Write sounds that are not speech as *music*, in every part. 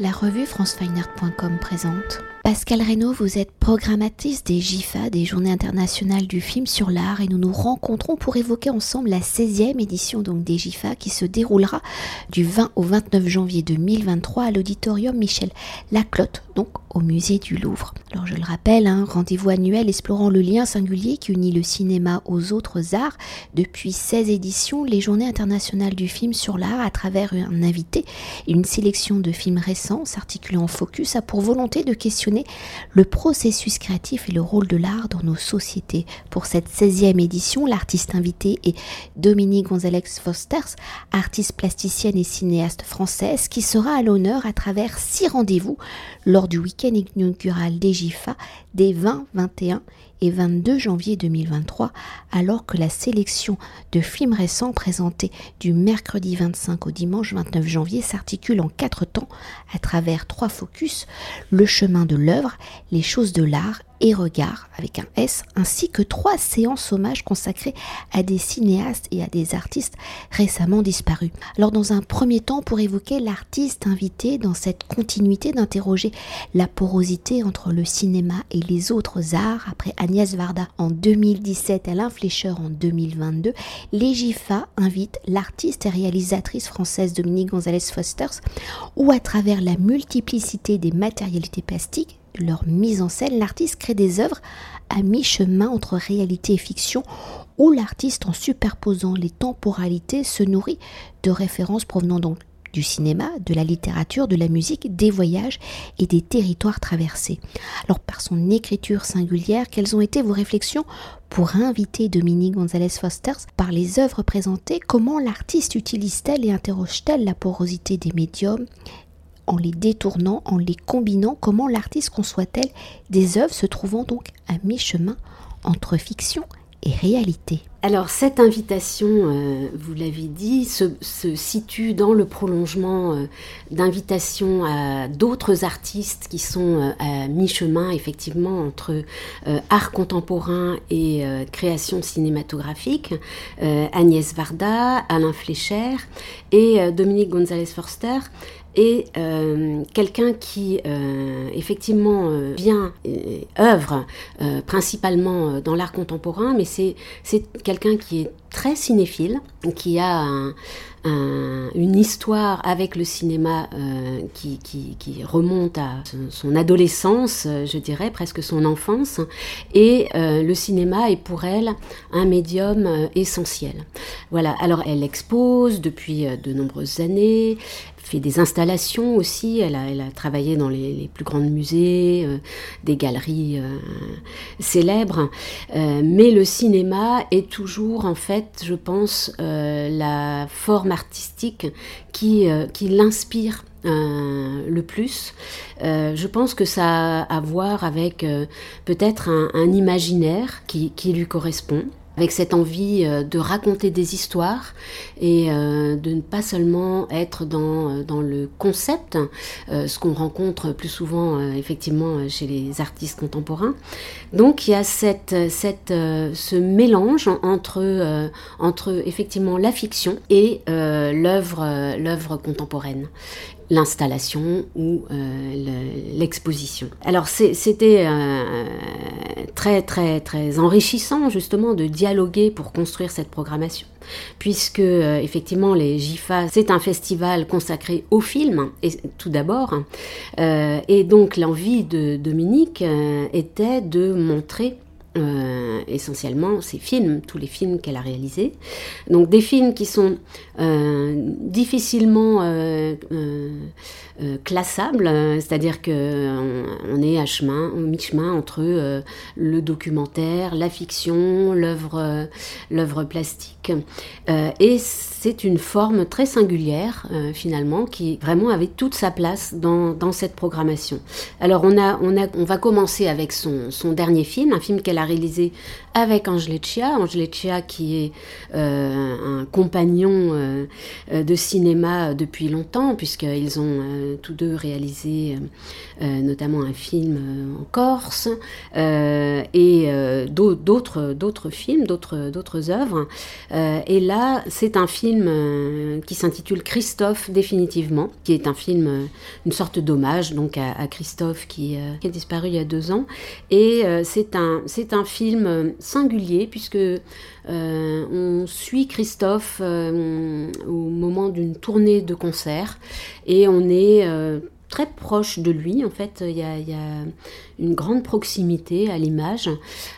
La revue francefineart.com présente. Pascal Reynaud, vous êtes programmatrice des GIFA, des Journées internationales du film sur l'art, et nous nous rencontrons pour évoquer ensemble la 16e édition donc des GIFA qui se déroulera du 20 au 29 janvier 2023 à l'auditorium Michel Laclotte, donc au musée du Louvre. Alors je le rappelle, un hein, rendez-vous annuel explorant le lien singulier qui unit le cinéma aux autres arts. Depuis 16 éditions, les Journées internationales du film sur l'art à travers un invité et une sélection de films récents s'articulant en focus, a pour volonté de questionner le processus créatif et le rôle de l'art dans nos sociétés. Pour cette 16e édition, l'artiste invité est Dominique Gonzalez Fosters, artiste plasticienne et cinéaste française, qui sera à l'honneur à travers six rendez-vous lors du week-end inaugural des GIFA des 20, 21 et 22 janvier 2023, alors que la sélection de films récents présentés du mercredi 25 au dimanche 29 janvier s'articule en quatre temps à travers trois focus, le chemin de l'œuvre, les choses de l'art et Regard avec un S, ainsi que trois séances hommages consacrées à des cinéastes et à des artistes récemment disparus. Alors dans un premier temps, pour évoquer l'artiste invité dans cette continuité d'interroger la porosité entre le cinéma et les autres arts, après Agnès Varda en 2017 et Alain Fleischer en 2022, les GIFA invitent l'artiste et réalisatrice française Dominique Gonzalez Fosters, où à travers la multiplicité des matérialités plastiques, leur mise en scène, l'artiste crée des œuvres à mi-chemin entre réalité et fiction, où l'artiste, en superposant les temporalités, se nourrit de références provenant donc du cinéma, de la littérature, de la musique, des voyages et des territoires traversés. Alors par son écriture singulière, quelles ont été vos réflexions pour inviter Dominique Gonzalez Fosters par les œuvres présentées? Comment l'artiste utilise-t-elle et interroge-t-elle la porosité des médiums en les détournant, en les combinant, comment l'artiste conçoit-elle des œuvres se trouvant donc à mi-chemin entre fiction et réalité alors cette invitation, euh, vous l'avez dit, se, situe dans le prolongement euh, d'invitations à d'autres artistes qui sont euh, à mi-chemin effectivement entre art contemporain et création cinématographique. Agnès Varda, Alain Fleischer et Dominique Gonzalez Forster et euh, quelqu'un qui euh, effectivement euh, vient et œuvre principalement dans l'art contemporain, mais c'est quelqu'un qui est très cinéphile, qui a une histoire avec le cinéma qui, qui, remonte à son, adolescence, je dirais, presque son enfance, et le cinéma est pour elle un médium essentiel. Voilà, alors elle expose depuis de nombreuses années, fait des installations aussi. Elle a, travaillé dans les, plus grands musées, euh, des galeries euh, célèbres. Euh, mais le cinéma est toujours, en fait, je pense, la forme artistique qui, l'inspire. le plus. je pense que ça a à voir avec peut-être un, imaginaire qui lui correspond avec cette envie euh, de raconter des histoires et euh, de ne pas seulement être dans, euh, dans le concept, ce qu'on rencontre plus souvent effectivement chez les artistes contemporains. Donc il y a cette, cette, ce mélange entre, entre effectivement la fiction et l'œuvre contemporaine l'installation ou l'exposition. Alors c'était très très très enrichissant justement de dialoguer pour construire cette programmation puisque euh, effectivement les GIFA c'est un festival consacré au film et tout d'abord euh, et donc l'envie de Dominique euh, était de montrer euh, essentiellement ses films, tous les films qu'elle a réalisés. Donc des films qui sont euh, difficilement euh, classables, c'est-à-dire qu'on on est à chemin, mi-chemin entre le documentaire, la fiction, l'œuvre, l'œuvre plastique. et c'est une forme très singulière finalement qui vraiment avait toute sa place dans, dans cette programmation. Alors on, a, on, a, on va commencer avec son, son dernier film, un film qu'elle a réalisé avec Angeleccia. Angeleccia qui est euh, un compagnon euh, euh, de cinéma depuis longtemps, puisqu'ils ont tous deux réalisé notamment un film en Corse et d'autres, films, d'autres œuvres. et là, c'est un film qui s'intitule Christophe définitivement, qui est un film, une sorte d'hommage donc à, Christophe qui, a disparu il y a deux ans. Et c'est un, c'est un film singulier puisque on suit Christophe au moment d'une tournée de concert et on est très proche de lui. En fait, il y a, une grande proximité à l'image,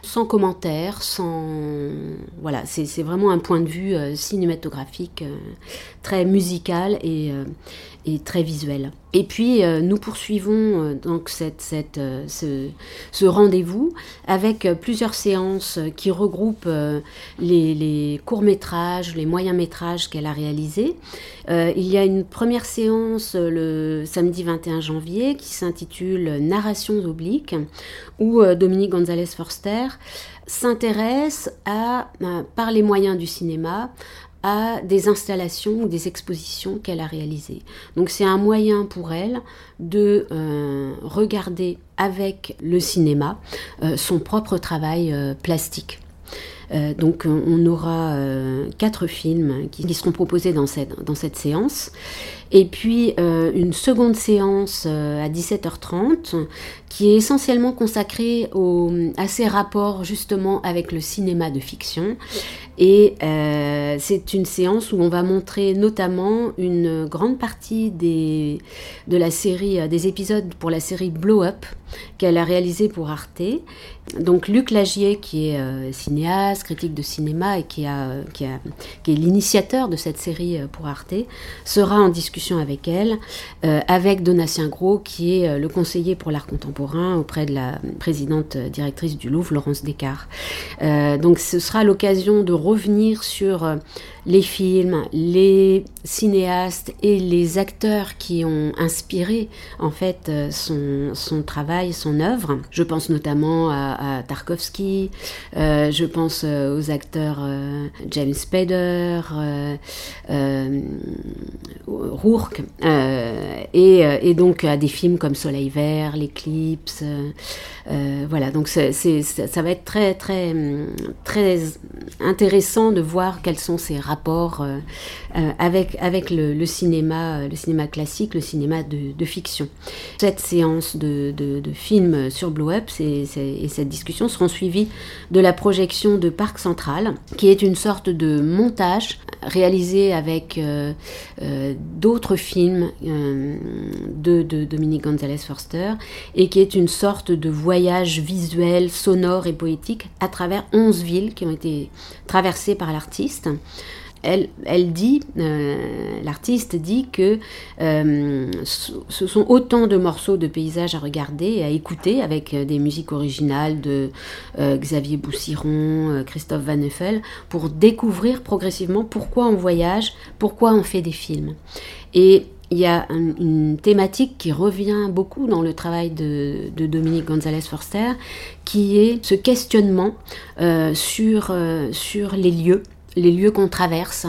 sans commentaire, sans... Voilà, c'est vraiment un point de vue euh, cinématographique euh, très musical et, euh, et très visuel. Et puis euh, nous poursuivons euh, donc cette, cette, euh, ce, rendez-vous avec plusieurs séances qui regroupent les, les courts-métrages, les moyens-métrages qu'elle a réalisés. il y a une première séance le samedi 21 janvier qui s'intitule Narrations obliques, où Dominique Gonzalez Forster s'intéresse à, par les moyens du cinéma, à des installations ou des expositions qu'elle a réalisées. Donc c'est un moyen pour elle de euh, regarder avec le cinéma euh, son propre travail euh, plastique. donc on aura quatre films qui, seront proposés dans cette, dans cette séance. Et puis une seconde séance à 17h30 qui est essentiellement consacrée à ses rapports justement avec le cinéma de fiction et euh, c'est une séance où on va montrer notamment une grande partie des, de la série, euh, des épisodes pour la série Blow Up qu'elle a réalisé pour Arte. Donc Luc Lagier, qui est euh, cinéaste, critique de cinéma et qui, a, qui est l'initiateur de cette série pour Arte, sera en discussion avec elle, avec Donatien Gros, qui est le conseiller pour l'art contemporain auprès de la présidente directrice du Louvre, Laurence Descartes. donc ce sera l'occasion de revenir sur euh, les films, les cinéastes et les acteurs qui ont inspiré en fait euh, son, travail, son œuvre. Je pense notamment à, Tarkovsky, euh, je pense aux acteurs James Spader, Rourke, et, et, donc à des films comme Soleil Vert, L'Éclipse. voilà, donc ça va être très très très intéressant de voir quels sont ces rapports euh, euh, avec, avec le, cinéma, euh, le cinéma classique, le cinéma de, fiction. Cette séance de, de, films sur Blue Up et cette discussion seront suivies de la projection de Parc Central, qui est une sorte de montage réalisé avec d'autres films de, de, Dominique Gonzalez Forster et qui est une sorte de voyage visuel, sonore et poétique à travers 11 villes qui ont été traversées par l'artiste elle, dit, euh, l'artiste dit que euh, ce sont autant de morceaux de paysages à regarder et à écouter avec euh, des musiques originales de Xavier Boussiron, Christophe Van Neufel, pour découvrir progressivement pourquoi on voyage, pourquoi on fait des films. Et il y a une, thématique qui revient beaucoup dans le travail de, Dominique Gonzalez Forster, qui est ce questionnement sur, sur les lieux les lieux qu'on traverse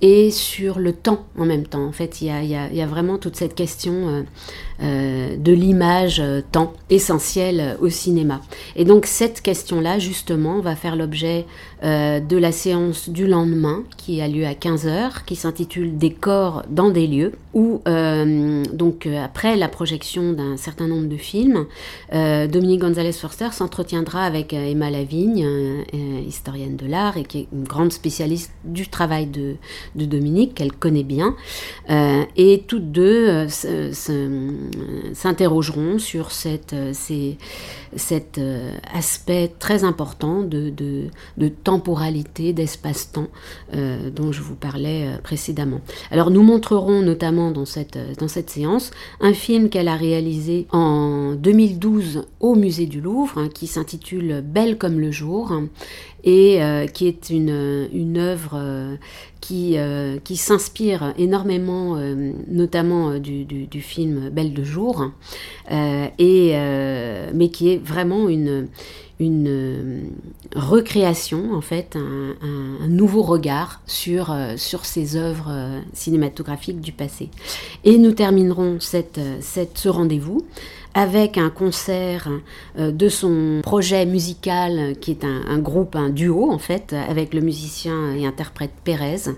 et sur le temps en même temps. En fait, il y a, vraiment toute cette question euh, euh, de l'image euh, temps essentielle au cinéma. Et donc cette question-là, justement, va faire l'objet de la séance du lendemain qui a lieu à 15h, qui s'intitule Des corps dans des lieux, où, donc après la projection d'un certain nombre de films, Dominique Gonzalez Forster s'entretiendra avec Emma Lavigne, historienne de l'art et qui est une grande spécialiste du travail de, Dominique, qu'elle connaît bien, euh, et toutes deux euh, s'interrogeront sur euh, cet aspect très important de, temporalité, d'espace-temps dont je vous parlais précédemment. Alors nous montrerons notamment dans cette, séance un film qu'elle a réalisé en 2012 au musée du Louvre, hein, qui s'intitule Belle comme le jour, et qui est une, œuvre euh, qui, qui s'inspire énormément, notamment du, du, film Belle de jour, et, mais qui est vraiment une, une euh, recréation, en fait, un, nouveau regard sur, euh, sur ces œuvres euh, cinématographiques du passé. Et nous terminerons cette, cette, ce rendez-vous avec un concert de son projet musical qui est un, un, groupe, un duo en fait, avec le musicien et interprète Pérez.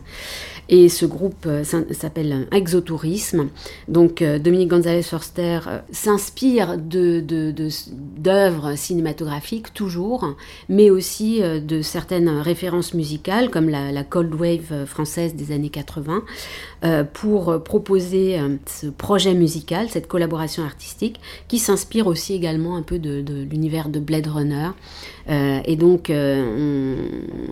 Et ce groupe euh, s'appelle Exotourisme. Donc euh, Dominique González Forster euh, s'inspire d'œuvres cinématographiques toujours, mais aussi de certaines références musicales comme la, Cold Wave française des années 80 pour proposer ce projet musical, cette collaboration artistique qui s'inspire aussi également un peu de l'univers de Blade Runner. Euh, et donc, euh,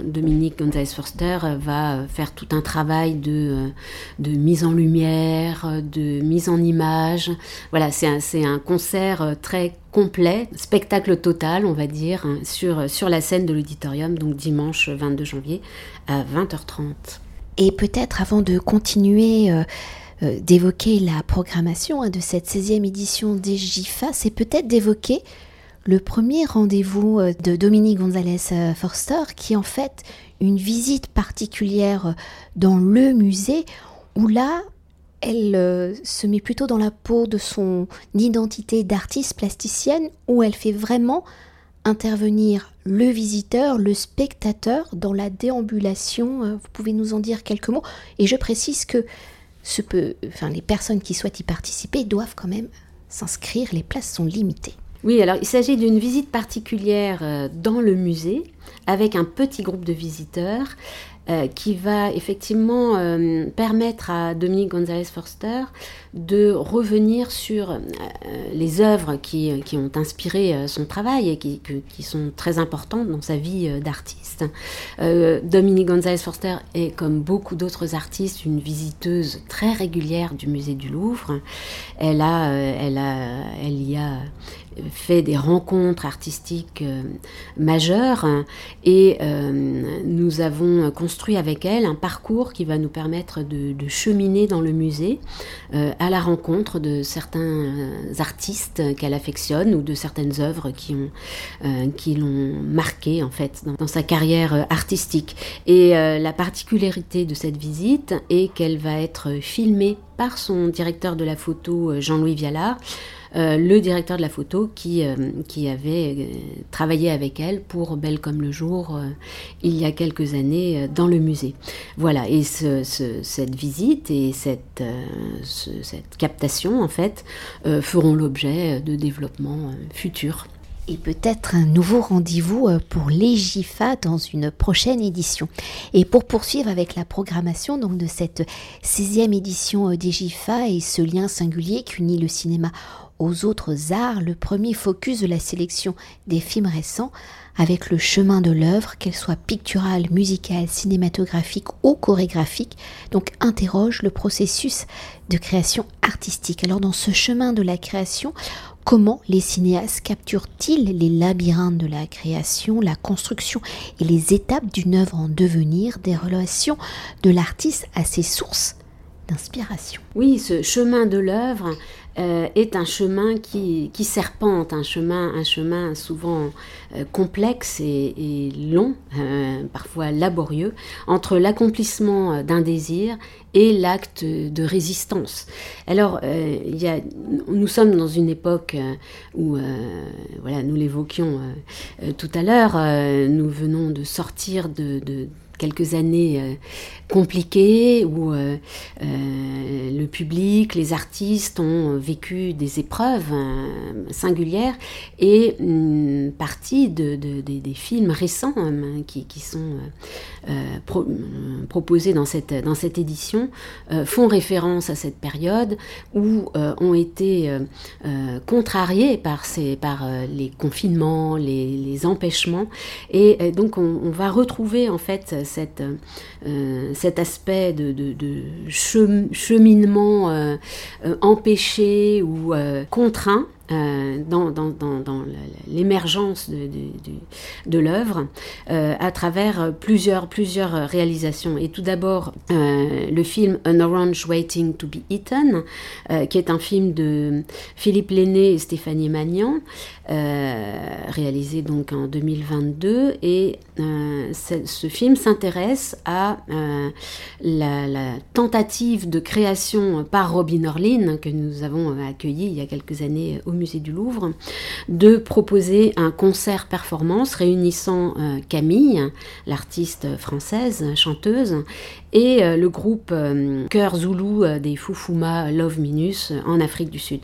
Dominique González Forster va faire tout un travail de, de mise en lumière, de mise en image. Voilà, c'est un, concert très complet, spectacle total, on va dire, hein, sur, la scène de l'auditorium, donc dimanche 22 janvier à 20h30. Et peut-être avant de continuer euh, d'évoquer la programmation hein, de cette 16e édition des GIFA, c'est peut-être d'évoquer le premier rendez-vous euh, de Dominique Gonzalez euh, Forster, qui est en fait une visite particulière euh, dans le musée, où là, elle se met plutôt dans la peau de son identité d'artiste plasticienne, où elle fait vraiment intervenir le visiteur, le spectateur dans la déambulation. Vous pouvez nous en dire quelques mots Et je précise que les personnes qui souhaitent y participer doivent quand même s'inscrire, les places sont limitées. Oui, alors il s'agit d'une visite particulière euh, dans le musée avec un petit groupe de visiteurs euh, qui va effectivement euh, permettre à Dominique González Forster de revenir sur les œuvres qui, ont inspiré son travail et qui, sont très importantes dans sa vie d'artiste. Dominique González Forster est, comme beaucoup d'autres artistes, une visiteuse très régulière du musée du Louvre. Elle y a fait des rencontres artistiques majeures et nous avons construit avec elle un parcours qui va nous permettre de, cheminer dans le musée euh, à la rencontre de certains euh, artistes qu'elle affectionne ou de certaines œuvres qui ont euh, qui l'ont marqué en fait dans, sa carrière artistique. Et la particularité de cette visite est qu'elle va être filmée par son directeur de la photo Jean-Louis Vialard. Euh, le directeur de la photo qui, euh, qui avait euh, travaillé avec elle pour Belle comme le jour il y a quelques années dans le musée. Voilà, et cette visite et cette, cette captation, en fait, feront l'objet de développements futurs et peut-être un nouveau rendez-vous pour les GIFA dans une prochaine édition. Et pour poursuivre avec la programmation donc de cette 16e édition des GIFA et ce lien singulier qui unit le cinéma aux autres arts le premier focus de la sélection des films récents avec le chemin de l'œuvre, qu'elle soit picturale, musicale, cinématographique ou chorégraphique, donc interroge le processus de création artistique. Alors dans ce chemin de la création, comment les cinéastes capturent-ils les labyrinthes de la création, la construction et les étapes d'une œuvre en devenir, des relations de l'artiste à ses sources d'inspiration? Oui, ce chemin de l'œuvre, euh, est un chemin qui, qui, serpente, un chemin, un chemin souvent euh, complexe et, long, euh, parfois laborieux, entre l'accomplissement d'un désir et l'acte de résistance. Alors, y a, nous sommes dans une époque où, voilà, nous l'évoquions tout à l'heure, nous venons de sortir de quelques années euh, compliquées où euh, euh, le public, les artistes ont vécu des épreuves singulières et une partie de, des films récents qui, qui, sont proposés dans cette, dans cette édition font référence à cette période où ont été contrariés par, ces, par les confinements, les, empêchements et donc on, on, va retrouver en fait cette, euh, cet aspect de, cheminement euh, euh, empêché ou contraint dans, dans, l'émergence de, l'œuvre à travers plusieurs, réalisations. Et tout d'abord, le film An Orange Waiting to be Eaten, qui est un film de Philippe Lenné et Stéphanie Magnan, réalisé donc en 2022. Et ce film s'intéresse à la, tentative de création par Robin Orlin, que nous avons accueilli il y a quelques années au Musée du Louvre, de proposer un concert-performance réunissant euh, Camille, l'artiste française, chanteuse, et euh, le groupe euh, Cœur Zoulou des Fufuma Love Minus en Afrique du Sud.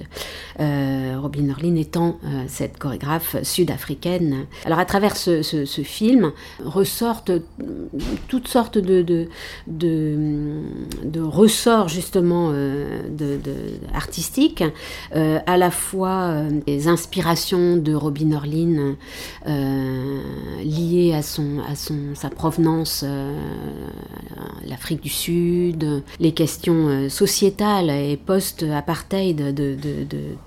Robin Orlin étant cette chorégraphe sud-africaine. Alors à travers ce, film ressortent toutes sortes de, ressorts justement artistiques, à la fois des inspirations de Robin Orlin liées à, son, à son, sa provenance, la Afrique du Sud, les questions euh, sociétales et post-apartheid de,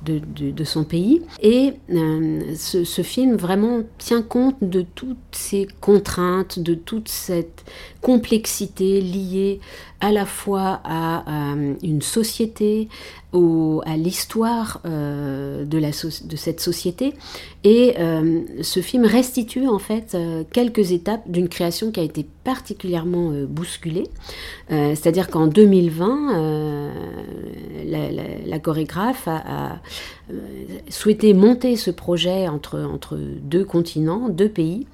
de, son pays. Et euh, ce, film vraiment tient compte de toutes ces contraintes, de toute cette complexité liée à la fois à, une société, à l'histoire euh, de, de cette société. Et euh, ce film restitue en fait euh, quelques étapes d'une création qui a été particulièrement bousculée. C'est-à-dire qu'en 2020, la, chorégraphe a, souhaité monter ce projet entre, entre deux continents, deux pays.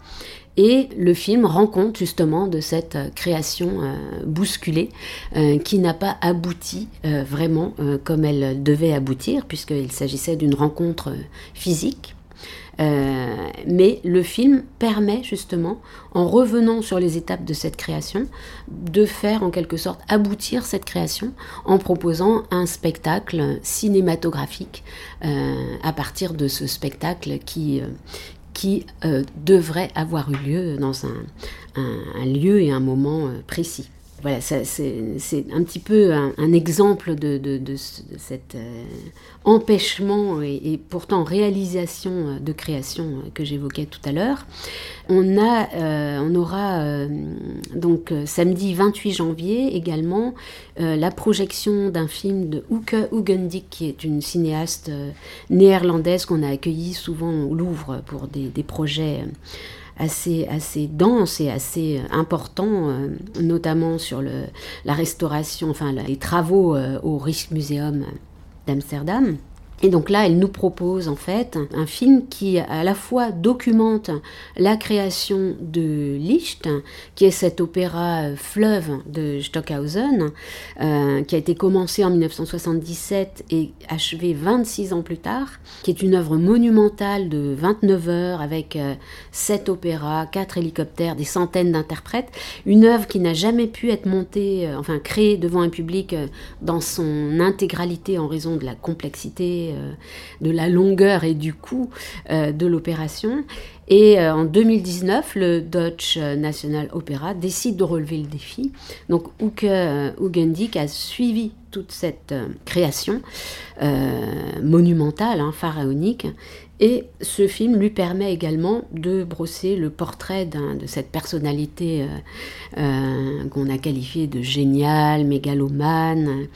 Et le film rend compte justement de cette euh, création euh, bousculée euh, qui n'a pas abouti vraiment comme elle devait aboutir, puisqu'il s'agissait d'une rencontre physique. mais le film permet justement, en revenant sur les étapes de cette création, de faire en quelque sorte aboutir cette création en proposant un spectacle cinématographique à partir de ce spectacle qui, qui euh, devrait avoir eu lieu dans un, lieu et un moment euh, précis. Voilà, c'est un petit peu un, exemple de, cet euh, empêchement et, pourtant réalisation de création que j'évoquais tout à l'heure. On, aura donc samedi 28 janvier également la projection d'un film de Uke Ugendik, qui est une cinéaste néerlandaise qu'on a accueillie souvent au Louvre pour des projets assez, dense et assez important, euh, notamment sur la restauration, enfin les travaux euh, au Rijksmuseum d'Amsterdam. Et donc là, elle nous propose en fait un film qui à la fois documente la création de Licht, qui est cet opéra euh, fleuve de Stockhausen, euh, qui a été commencé en 1977 et achevé 26 ans plus tard, qui est une œuvre monumentale de 29 heures avec euh, sept opéras, quatre hélicoptères, des centaines d'interprètes, une œuvre qui n'a jamais pu être montée, enfin créée devant un public dans son intégralité en raison de la complexité euh, de la longueur et du coût euh, de l'opération. Et euh, en 2019, le Dutch National Opera décide de relever le défi. Donc Uke a suivi toute cette création monumentale, hein, pharaonique, et ce film lui permet également de brosser le portrait de cette personnalité qu'on a qualifiée de géniale, mégalomane,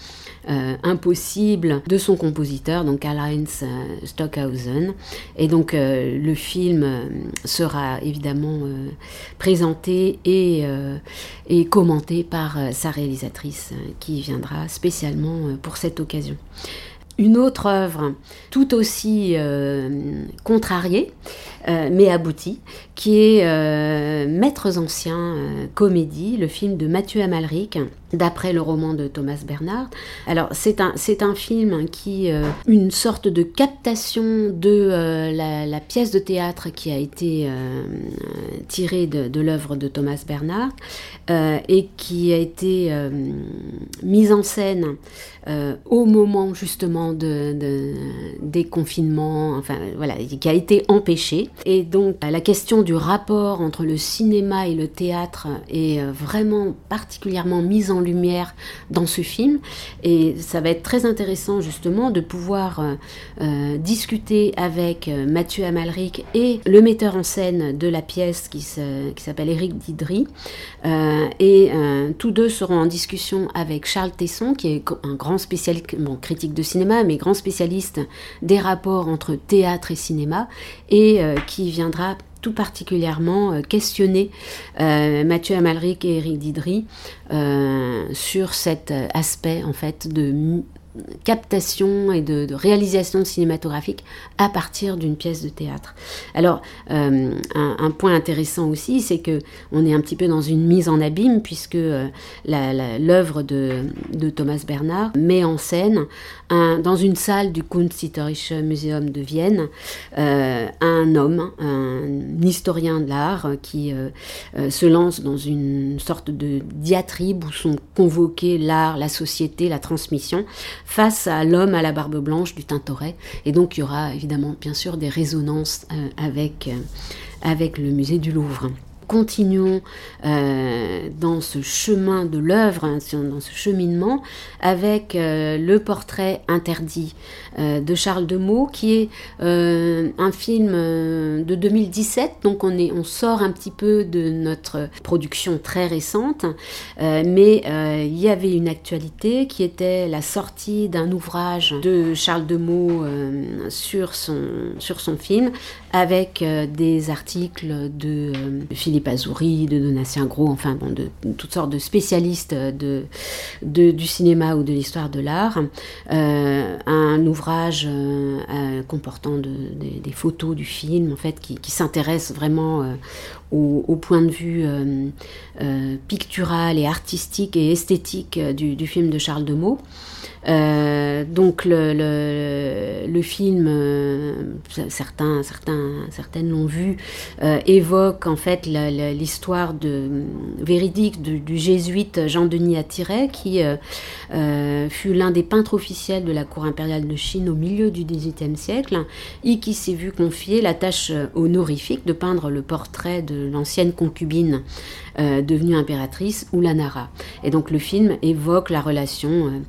euh, impossible de son compositeur, donc Karl-Heinz euh, Stockhausen. Et donc euh, le film sera évidemment présenté et, et, commenté par sa réalisatrice qui viendra spécialement pour cette occasion une autre œuvre tout aussi contrariée, mais aboutie, qui est Maîtres anciens, comédie, le film de Mathieu Amalric, d'après le roman de Thomas Bernard. Alors c'est un, c'est un film qui, euh, une sorte de captation de euh, la, pièce de théâtre qui a été euh, tirée de, de l'œuvre de Thomas Bernard et qui a été mise en scène au moment justement temps de, des confinements, enfin voilà, qui a été empêché. Et donc la question du rapport entre le cinéma et le théâtre est euh, vraiment particulièrement mise en lumière dans ce film. Et ça va être très intéressant justement de pouvoir euh, euh, discuter avec Mathieu Amalric et le metteur en scène de la pièce qui, s'appelle Eric Didry. Et tous deux seront en discussion avec Charles Tesson, qui est un grand spécialiste, bon, critique de cinéma, mais grand spécialiste des rapports entre théâtre et cinéma, et euh, qui viendra tout particulièrement euh, questionner euh, Mathieu Amalric et Eric Didry sur cet aspect en fait de captation et de, réalisation cinématographique à partir d'une pièce de théâtre. Alors, euh, un, point intéressant aussi, c'est que on est un petit peu dans une mise en abîme puisque euh, l'œuvre de, Thomas Bernard met en scène dans une salle du Kunsthistorische Museum de Vienne euh, un homme, un historien de l'art qui se lance dans une sorte de diatribe où sont convoqués l'art, la société, la transmission face à l'homme à la barbe blanche du Tintoret. Et donc il y aura évidemment bien sûr des résonances euh, avec, euh, avec le musée du Louvre continuons euh, dans ce chemin de l'œuvre, hein, dans ce cheminement, avec le portrait interdit de Charles Demeaux, qui est un film de 2017, donc on, est, on sort un petit peu de notre production très récente, mais il y avait une actualité qui était la sortie d'un ouvrage de Charles Demeaux sur, son, sur son film, avec des articles de Philippe Azouri, de Donatien Gros, enfin bon, de, toutes sortes de spécialistes de, du cinéma ou de l'histoire de l'art. Euh, un ouvrage euh, euh, comportant des photos du film, en fait, qui, s'intéresse vraiment au, point de vue pictural et artistique et esthétique du, du film de Charles Demeaux. Euh, donc le, film, euh, certains, certains, certaines l'ont vu, euh, évoque en fait l'histoire de, véridique du jésuite Jean-Denis Attiret, qui fut l'un des peintres officiels de la cour impériale de Chine au milieu du XVIIIe siècle, et qui s'est vu confier la tâche honorifique de peindre le portrait de l'ancienne concubine devenue impératrice, Oulanara. Et donc le film évoque la relation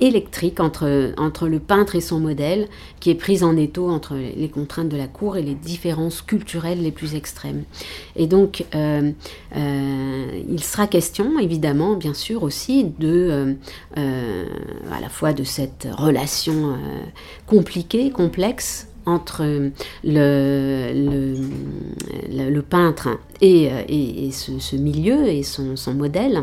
électrique entre, entre le peintre et son modèle, qui est prise en étau entre les contraintes de la cour et les différences culturelles les plus extrêmes. Et donc, euh, euh, il sera question, évidemment, bien sûr, aussi de, euh, à la fois de cette relation compliquée, complexe, entre le, le, peintre et, et, ce, milieu et son, son modèle,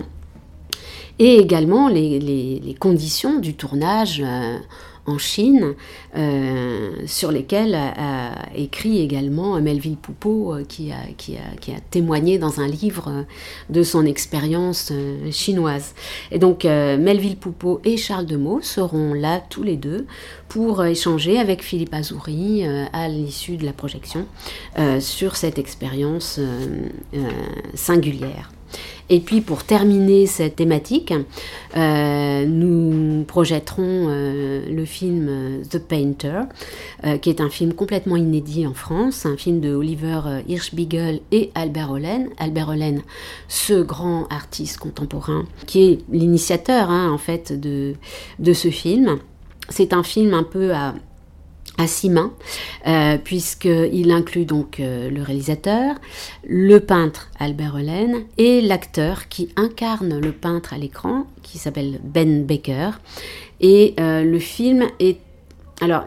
et également les, conditions du tournage euh, en Chine, euh, sur lesquelles a, écrit également Melville Poupeau, euh, qui, a, a, témoigné dans un livre de son expérience chinoise. Et donc Melville Poupeau et Charles Demeaux seront là tous les deux pour échanger avec Philippe Azouri à l'issue de la projection sur cette expérience singulière. Et puis pour terminer cette thématique, euh, nous projetterons euh, le film euh, The Painter, qui est un film complètement inédit en France, un film de Oliver Hirschbiegel et Albert Hollen. Albert Hollen, ce grand artiste contemporain, qui est l'initiateur hein, en fait de, de ce film. C'est un film un peu à à six mains, euh, puisqu'il inclut donc euh, le réalisateur, le peintre Albert Hollen et l'acteur qui incarne le peintre à l'écran, qui s'appelle Ben Baker. Et euh, le film est alors,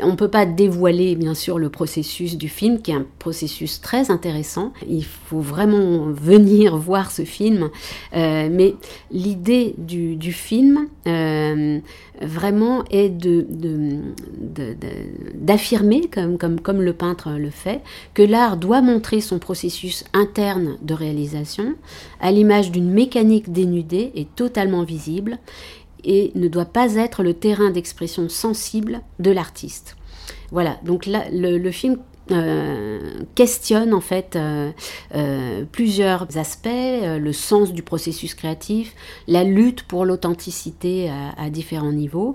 on ne peut pas dévoiler bien sûr le processus du film, qui est un processus très intéressant. Il faut vraiment venir voir ce film. Euh, mais l'idée du, film, euh, vraiment, est d'affirmer, de, comme, le peintre le fait, que l'art doit montrer son processus interne de réalisation, à l'image d'une mécanique dénudée et totalement visible et ne doit pas être le terrain d'expression sensible de l'artiste. Voilà, donc là, le, film questionne en fait plusieurs aspects, le sens du processus créatif, la lutte pour l'authenticité à, différents niveaux,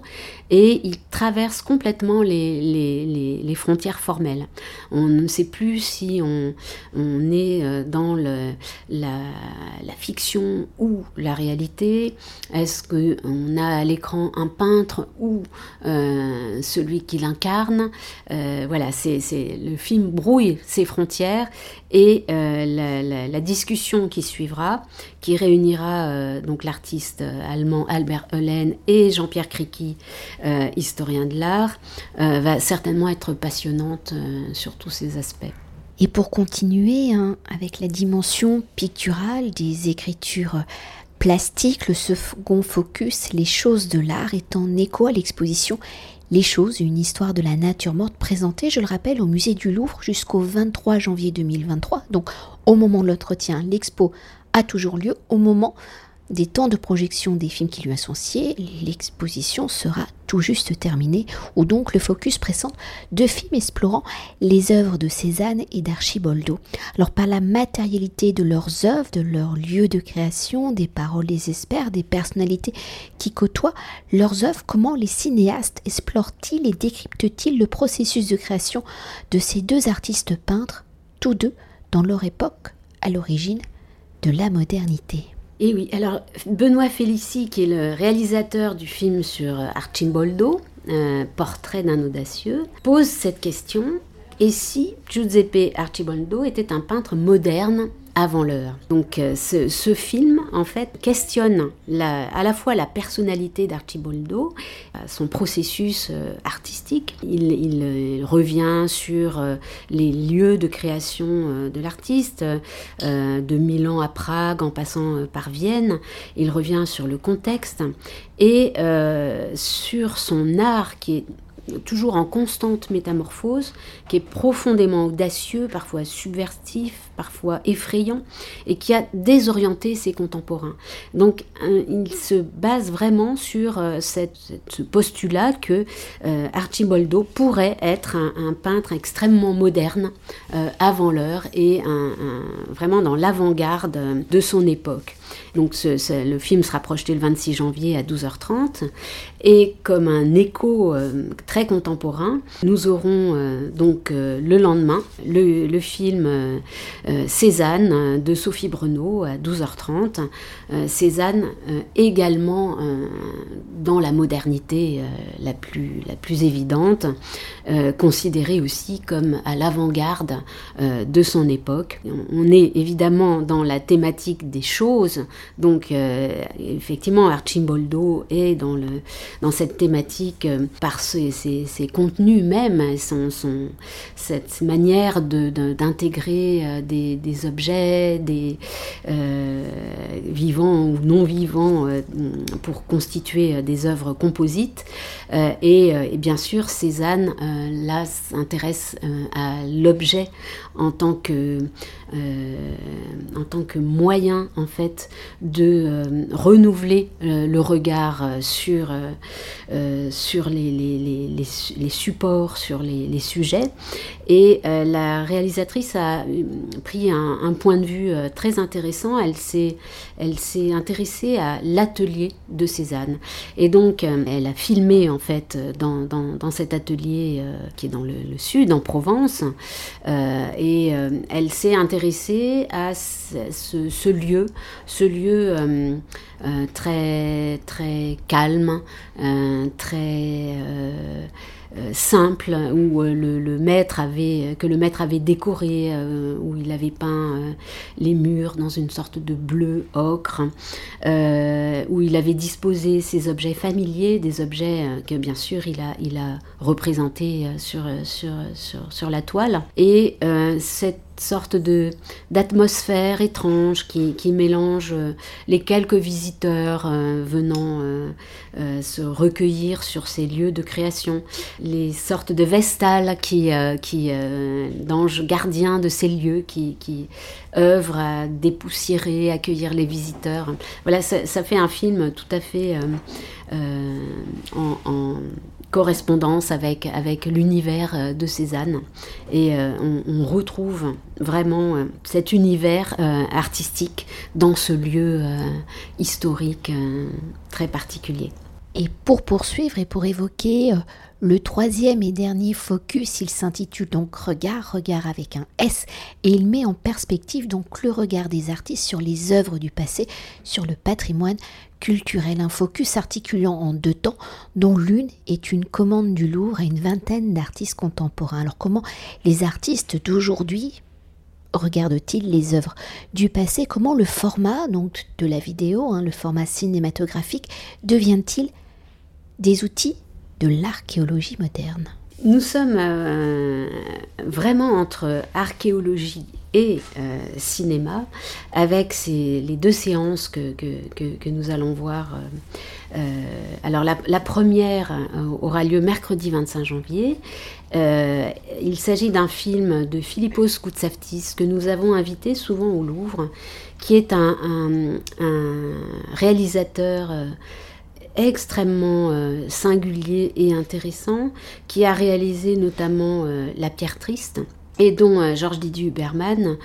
et il traverse complètement les, les, les, frontières formelles. On ne sait plus si on, on est dans le, la, la, fiction ou la réalité. Est-ce qu'on a à l'écran un peintre ou euh, celui qui l'incarne? Euh, Voilà, c'est le film brouille ses frontières et euh, la, discussion qui suivra, qui réunira donc l'artiste allemand Albert Höllen et Jean-Pierre Criqui, historien de l'art, va certainement être passionnante sur tous ces aspects. Et pour continuer hein, avec la dimension picturale des écritures plastiques, le second focus, les choses de l'art, est en écho à l'exposition Les choses, une histoire de la nature morte présentée, je le rappelle, au musée du Louvre jusqu'au 23 janvier 2023. Donc au moment de l'entretien, l'expo a toujours lieu au moment des temps de projection des films qui lui associés, l'exposition sera tout juste terminée, où donc le focus présente deux films explorant les œuvres de Cézanne et d'Archiboldo. Alors par la matérialité de leurs œuvres, de leurs lieux de création, des paroles des experts, des personnalités qui côtoient leurs œuvres, comment les cinéastes explorent-ils et décryptent-ils le processus de création de ces deux artistes peintres, tous deux dans leur époque, à l'origine de la modernité? Et oui, alors Benoît Félicie, qui est le réalisateur du film sur Archimboldo, Portrait d'un audacieux, pose cette question. Et si Giuseppe Archiboldo était un peintre moderne? Avant l'heure. Donc euh, ce, film, en fait, questionne à la fois la personnalité d'Archiboldo, euh, son processus euh, artistique. Il, revient sur les lieux de création de l'artiste, de Milan à Prague en passant par Vienne. Il revient sur le contexte et sur son art qui est toujours en constante métamorphose, qui est profondément audacieux, parfois subversif, parfois effrayant, et qui a désorienté ses contemporains. Donc il se base vraiment sur euh, ce postulat que euh, pourrait être un, peintre extrêmement moderne euh, avant l'heure et vraiment dans l'avant-garde de son époque. Donc le film sera projeté le 26 janvier à 12h30 et comme un écho très contemporain, nous aurons donc le lendemain le film euh, Cézanne euh, de Sophie Breneau à 12h30. Euh, Cézanne également dans la modernité la, plus, la plus évidente, considérée aussi comme à l'avant-garde de son époque. On est évidemment dans la thématique des choses, donc effectivement Archimboldo est dans, le, dans cette thématique par ses, ses, contenus même, son, son, cette manière d'intégrer des des, objets, des euh, vivants ou non vivants euh, pour constituer euh, des œuvres composites. Et, bien sûr, Cézanne, là, s'intéresse à l'objet en tant que en tant que moyen en fait de renouveler le regard sur sur les, les, les, supports sur les, sujets et la réalisatrice a pris un, point de vue euh, très intéressant. Elle s'est, intéressée à l'atelier de Cézanne. Et donc, euh, elle a filmé, en fait, dans, dans, cet atelier euh, qui est dans le, sud, en Provence. Elle s'est intéressée à ce, ce lieu, ce lieu très, très calme, très euh, simple où euh, le, maître avait que le maître avait décoré euh, où il avait peint les murs dans une sorte de bleu ocre où il avait disposé ses objets familiers des objets que bien sûr il a il a représentés sur sur, sur, sur la toile. Et cette sorte de d'atmosphère étrange qui, qui, mélange euh, les quelques visiteurs euh, venant euh, se recueillir sur ces lieux de création, les sortes de vestales qui, qui d'anges gardiens de ces lieux qui, qui œuvrent à dépoussiérer, accueillir les visiteurs. Voilà, ça, fait un film tout à fait en correspondance avec, avec l'univers de Cézanne. Et on, retrouve vraiment cet univers artistique dans ce lieu historique très particulier. Et pour poursuivre et pour évoquer le troisième et dernier focus, il s'intitule donc Regard, regard avec un S, et il met en perspective donc le regard des artistes sur les œuvres du passé, sur le patrimoine culturel, un focus articulant en deux temps, dont l'une est une commande du Louvre à une vingtaine d'artistes contemporains. Alors comment les artistes d'aujourd'hui regardent-ils les œuvres du passé? Comment le format donc de la vidéo, hein, le format cinématographique, devient-il des outils de l'archéologie moderne. Nous sommes euh, vraiment entre archéologie et euh, cinéma, avec les deux séances que, nous allons voir. Euh, alors la, première aura lieu mercredi 25 janvier. il s'agit d'un film de Philippos Koutsaftis que nous avons invité souvent au Louvre, qui est un réalisateur extrêmement euh, singulier et intéressant, qui a réalisé notamment euh, La pierre triste et dont euh, Georges Didier Huberman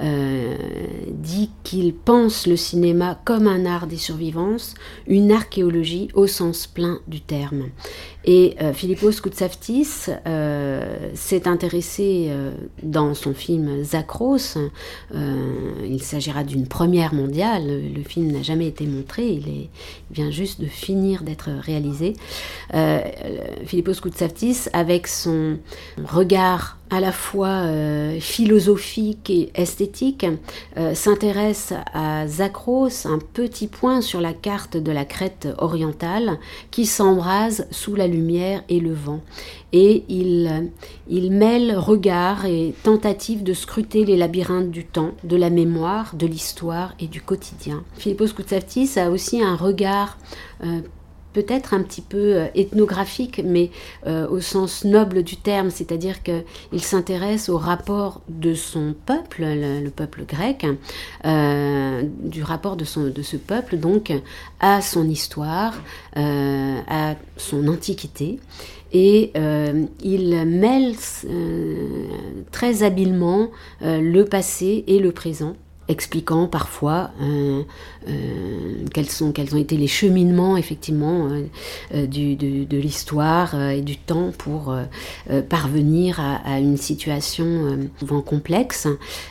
dit qu'il pense le cinéma comme un art des survivances, une archéologie au sens plein du terme. Et euh, Philippos Koutsaftis euh, s'est intéressé euh, dans son film Zakros. il s'agira d'une première mondiale. Le, film n'a jamais été montré. Il, est, vient juste de finir d'être réalisé. Philippos Koutsaftis, avec son regard à la fois philosophique et esthétique, s'intéresse à Zakros, un petit point sur la carte de la Crète orientale qui s'embrase sous la lumière et le vent. Et il, il mêle regard et tentative de scruter les labyrinthes du temps, de la mémoire, de l'histoire et du quotidien. Philippos Koutsaftis a aussi un regard euh, peut-être un petit peu euh, ethnographique, mais euh, au sens noble du terme, c'est-à-dire qu'il s'intéresse au rapport de son peuple, le, peuple grec, du rapport de, son, de ce peuple donc à son histoire, à son antiquité. Et euh, il mêle euh, très habilement euh, le passé et le présent expliquant parfois euh, euh, quels, sont, quels ont été les cheminements effectivement euh, du, de, l'histoire et du temps pour parvenir à, une situation souvent complexe.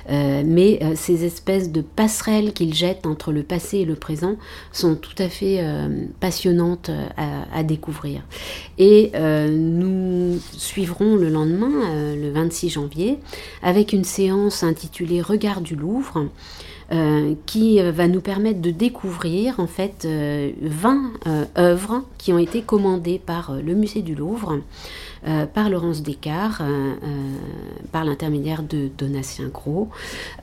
mais ces espèces de passerelles qu'il jette entre le passé et le présent sont tout à fait passionnantes à, découvrir. Et nous suivrons le lendemain, le 26 janvier, avec une séance intitulée Regard du Louvre euh, qui euh, va nous permettre de découvrir en fait 20 euh, œuvres qui ont été commandées par le musée du Louvre euh, par Laurence Descartes, euh, euh, par l'intermédiaire de Donatien Gros,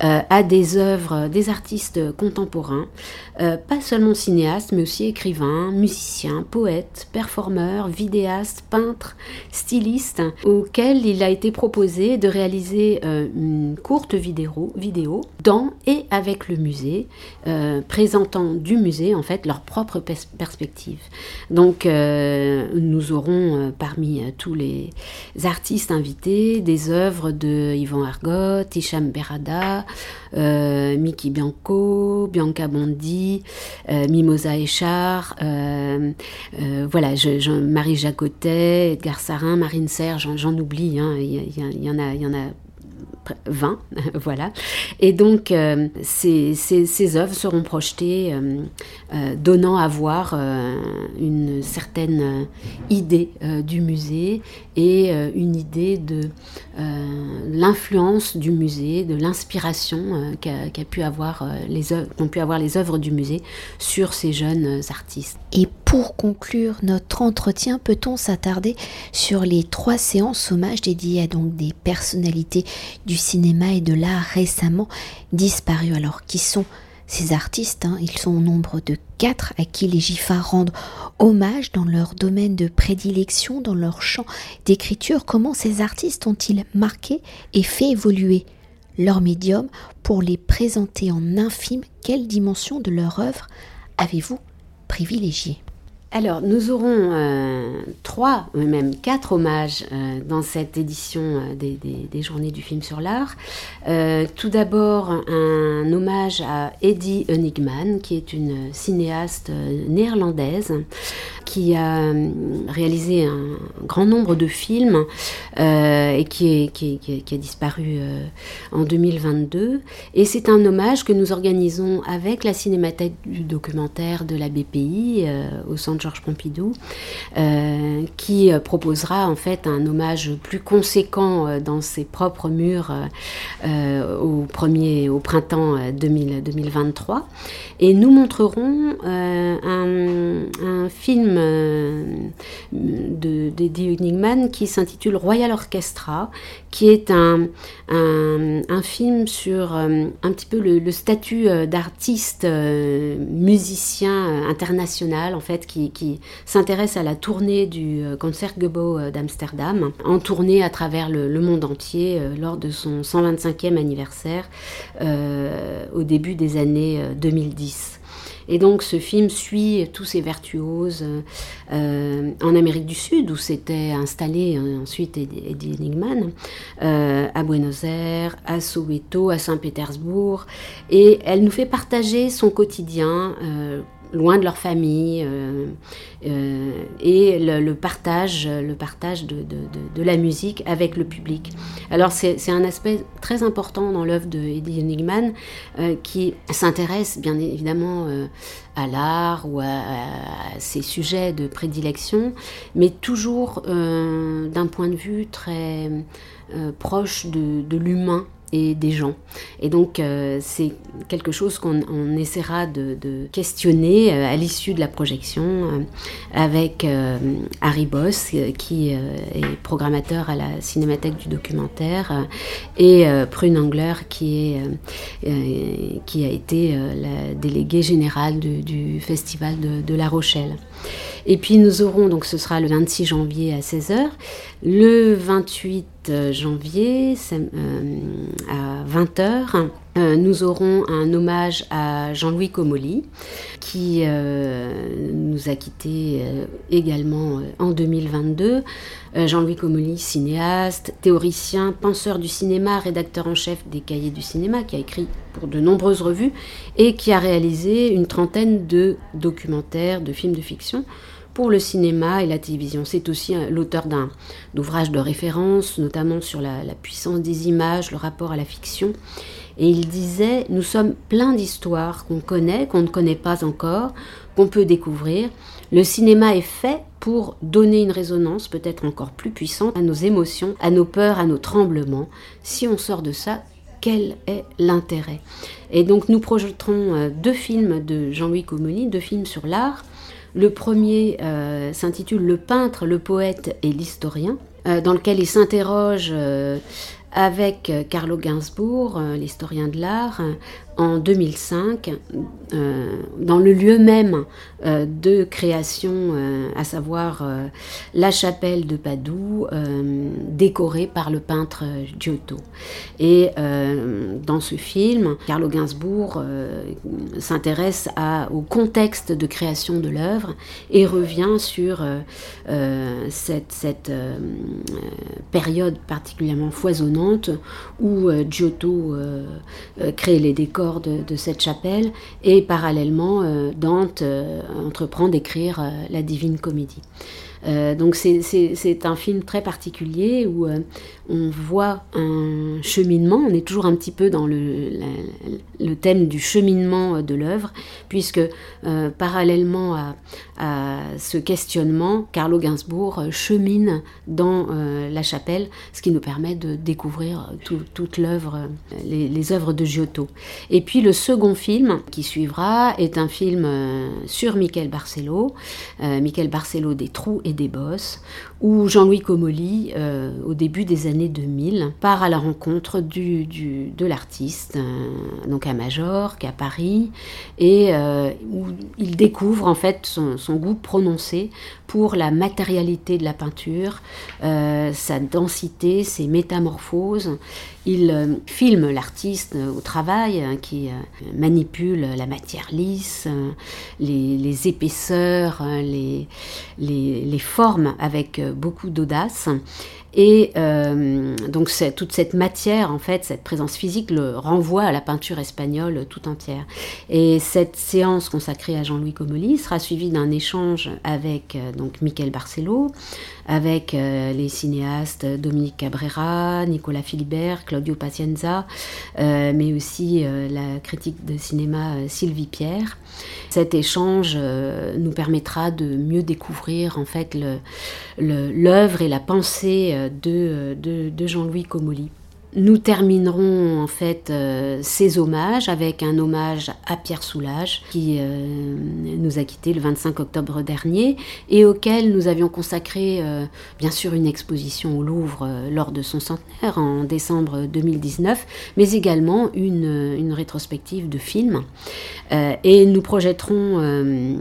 à des œuvres des artistes contemporains, pas seulement cinéastes, mais aussi écrivains, musiciens, poètes, performeurs, vidéastes, peintres, stylistes, auxquels il a été proposé de réaliser une courte vidéo, dans et avec le musée, présentant du musée en fait leur propre perspective. Donc nous aurons parmi tous les artistes invités, des œuvres de Yvan Argot, Hicham Berada, euh, Miki Bianco, Bianca Bondi, euh, Mimosa Echard, euh, voilà, je, Marie Jacotet, Edgar Sarin, Marine Serge, j'en oublie, hein, il y, en a, y en a 20, *laughs* voilà. Et donc, euh, ces, œuvres seront projetées, euh, euh, donnant à voir une certaine idée du musée et une idée de l'influence du musée, de l'inspiration qu'ont pu avoir les œuvres du musée sur ces jeunes artistes. Et pour conclure notre entretien, peut-on s'attarder sur les trois séances hommages dédiées à donc des personnalités du cinéma et de l'art récemment disparus Alors, qui sont ces artistes hein? Ils sont au nombre de quatre à qui les GIFA rendent hommage dans leur domaine de prédilection, dans leur champ d'écriture. Comment ces artistes ont-ils marqué et fait évoluer leur médium pour les présenter en infime? Quelle dimension de leur œuvre avez-vous privilégiée? Alors, nous aurons euh, trois, même quatre hommages euh, dans cette édition euh, des, Journées du film sur l'art. tout d'abord, un hommage à Eddie Enigman, qui est une cinéaste néerlandaise qui a réalisé un grand nombre de films et qui, qui, a disparu en 2022. Et c'est un hommage que nous organisons avec la Cinémathèque du documentaire de la BPI au Centre Georges Pompidou, euh, qui euh, proposera en fait un hommage plus conséquent euh, dans ses propres murs au, premier, au printemps 2023. Et nous montrerons un, film d'Eddie de, qui s'intitule Royal Orchestra, qui est un, un, film sur un petit peu le, le statut d'artiste musicien international en fait qui, qui s'intéresse à la tournée du euh, Concertgebouw euh, d'Amsterdam, en tournée à travers le, monde entier euh, lors de son 125e anniversaire au début des années 2010. Et donc ce film suit tous ces virtuoses en Amérique du Sud, où s'était installé ensuite Eddie Enigman, à Buenos Aires, à Soweto, à Saint-Pétersbourg. Et elle nous fait partager son quotidien loin de leur famille, euh, euh, et le, partage, le partage de, la musique avec le public. Alors c'est un aspect très important dans l'œuvre de Eddie Enigman euh, qui s'intéresse bien évidemment à l'art ou à, ses sujets de prédilection, mais toujours d'un point de vue très proche de l'humain des gens. Et donc euh, c'est quelque chose qu'on essaiera de, questionner euh, à l'issue de la projection euh, avec Harry Boss, qui est programmateur à la Cinémathèque du documentaire, et Prune Angler, qui, est, qui a été la déléguée générale du, Festival de, de La Rochelle. Et puis nous aurons, donc ce sera le 26 janvier à 16h, le 28 janvier euh, à 20h, euh, nous aurons un hommage à Jean-Louis Comolli, qui euh, nous a quittés également en 2022. Jean-Louis Comolli, cinéaste, théoricien, penseur du cinéma, rédacteur en chef des Cahiers du cinéma, qui a écrit pour de nombreuses revues et qui a réalisé une trentaine de documentaires, de films de fiction pour le cinéma et la télévision. C'est aussi l'auteur d'un d'ouvrages de référence, notamment sur la, puissance des images, le rapport à la fiction. Et il disait, nous sommes plein d'histoires qu'on connaît, qu'on ne connaît pas encore, qu'on peut découvrir. Le cinéma est fait pour donner une résonance peut-être encore plus puissante à nos émotions, à nos peurs, à nos tremblements. Si on sort de ça, quel est l'intérêt? Et donc nous projeterons euh, deux films de Jean-Louis Comolli, deux films sur l'art. Le premier euh, s'intitule Le peintre, le poète et l'historien, euh, dans lequel il s'interroge euh, avec Carlo Gainsbourg, l'historien de l'art, en 2005 euh, dans le lieu même euh, de création, euh, à savoir la chapelle de Padoue, décorée par le peintre Giotto. Et dans ce film, Carlo Gainsbourg s'intéresse au contexte de création de l'œuvre et revient sur cette, cette période particulièrement foisonnante où Giotto crée les décors de, cette chapelle et parallèlement euh, Dante euh, entreprend d'écrire euh, la Divine Comédie. Donc c'est un film très particulier où on voit un cheminement, on est toujours un petit peu dans le, le thème du cheminement de l'œuvre, puisque parallèlement à, ce questionnement, Carlo Gainsbourg chemine dans la chapelle, ce qui nous permet de découvrir toute l'œuvre, les, œuvres de Giotto. Et puis le second film qui suivra est un film euh, sur Michael Barcelo, euh, Michael Barcelo des trous et des bosses, où Jean-Louis Comolli, euh, au début des années 2000, part à la rencontre du, de l'artiste, euh, donc à Majorque, à Paris, et euh, où il découvre en fait son, goût prononcé pour la matérialité de la peinture, sa densité, ses métamorphoses. Il filme l'artiste au travail, hein, qui manipule la matière lisse, les, épaisseurs, les, les, les formes avec beaucoup d'audace. Et euh, donc toute cette matière, en fait, cette présence physique le renvoie à la peinture espagnole tout entière. Et cette séance consacrée à Jean-Louis Comolli sera suivie d'un échange avec euh, donc Michael Barcelo, avec euh, les cinéastes Dominique Cabrera, Nicolas Philibert, Claudio Pacienza, mais aussi la critique de cinéma Sylvie Pierre. Cet échange nous permettra de mieux découvrir en fait l'œuvre et la pensée de, de, Jean-Louis Comolli. Nous terminerons en fait euh, ces hommages avec un hommage à Pierre Soulages qui euh, nous a quittés le 25 octobre dernier et auquel nous avions consacré euh, bien sûr une exposition au Louvre lors de son centenaire en décembre 2019, mais également une, une rétrospective de films. et nous projetterons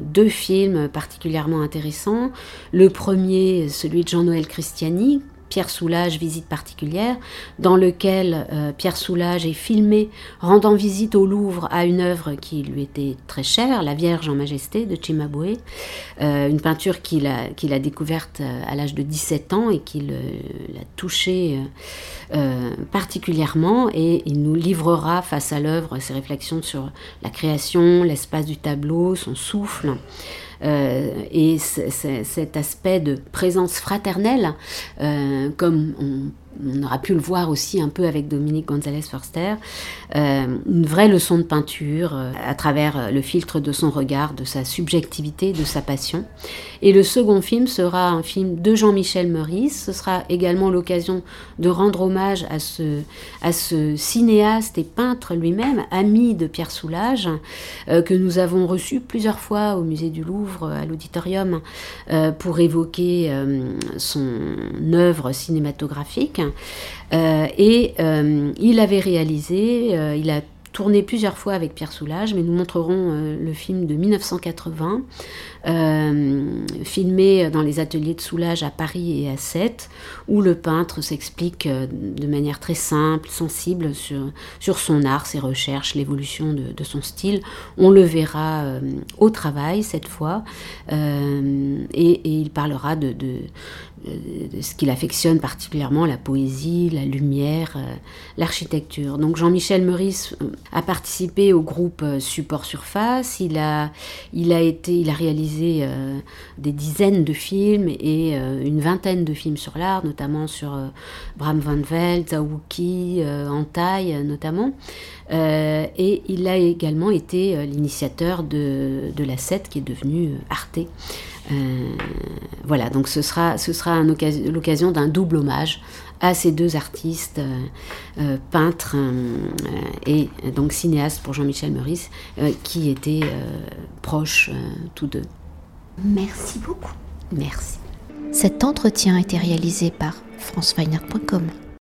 deux films particulièrement intéressants. Le premier, celui de Jean-Noël Christiani, Pierre Soulages, visite particulière, dans lequel euh, Pierre Soulages est filmé rendant visite au Louvre à une œuvre qui lui était très chère, La Vierge en Majesté de Cimabue, euh, une peinture qu'il a, qu'il découverte euh, à l'âge de 17 ans et qui l'a touché particulièrement et il nous livrera face à l'œuvre ses réflexions sur la création, l'espace du tableau, son souffle. Euh, et cet aspect de présence fraternelle, euh, comme on on aura pu le voir aussi un peu avec Dominique Gonzalez Forster, euh, une vraie leçon de peinture euh, à travers euh, le filtre de son regard, de sa subjectivité, de sa passion. Et le second film sera un film de Jean-Michel Meurice. Ce sera également l'occasion de rendre hommage à ce, cinéaste et peintre lui-même, ami de Pierre Soulages, que nous avons reçu plusieurs fois au musée du Louvre, à l'auditorium, pour évoquer son œuvre cinématographique. Euh, et euh, il avait réalisé, euh, il a tourné plusieurs fois avec Pierre Soulages, mais nous montrerons le film de 1980 euh, filmé dans les ateliers de Soulage à Paris et à Sète, où le peintre s'explique de manière très simple, sensible sur, sur son art, ses recherches, l'évolution de, son style. On le verra au travail cette fois, et, il parlera de, ce qu'il affectionne particulièrement, la poésie, la lumière, l'architecture. Donc Jean-Michel Meurice a participé au groupe Support Surface, il a, il a, été, il a réalisé euh, des dizaines de films et euh, une vingtaine de films sur l'art, notamment sur euh, Bram van Veld, Zawuki, Antaï notamment. et il a également été l'initiateur de, de, la SET qui est devenue Arte. Voilà, donc ce sera, ce sera l'occasion d'un double hommage à ces deux artistes, peintres et donc cinéastes pour Jean-Michel Meurice, qui étaient proches tous deux. Merci beaucoup. Merci. Cet entretien a été réalisé par franceweiner.com.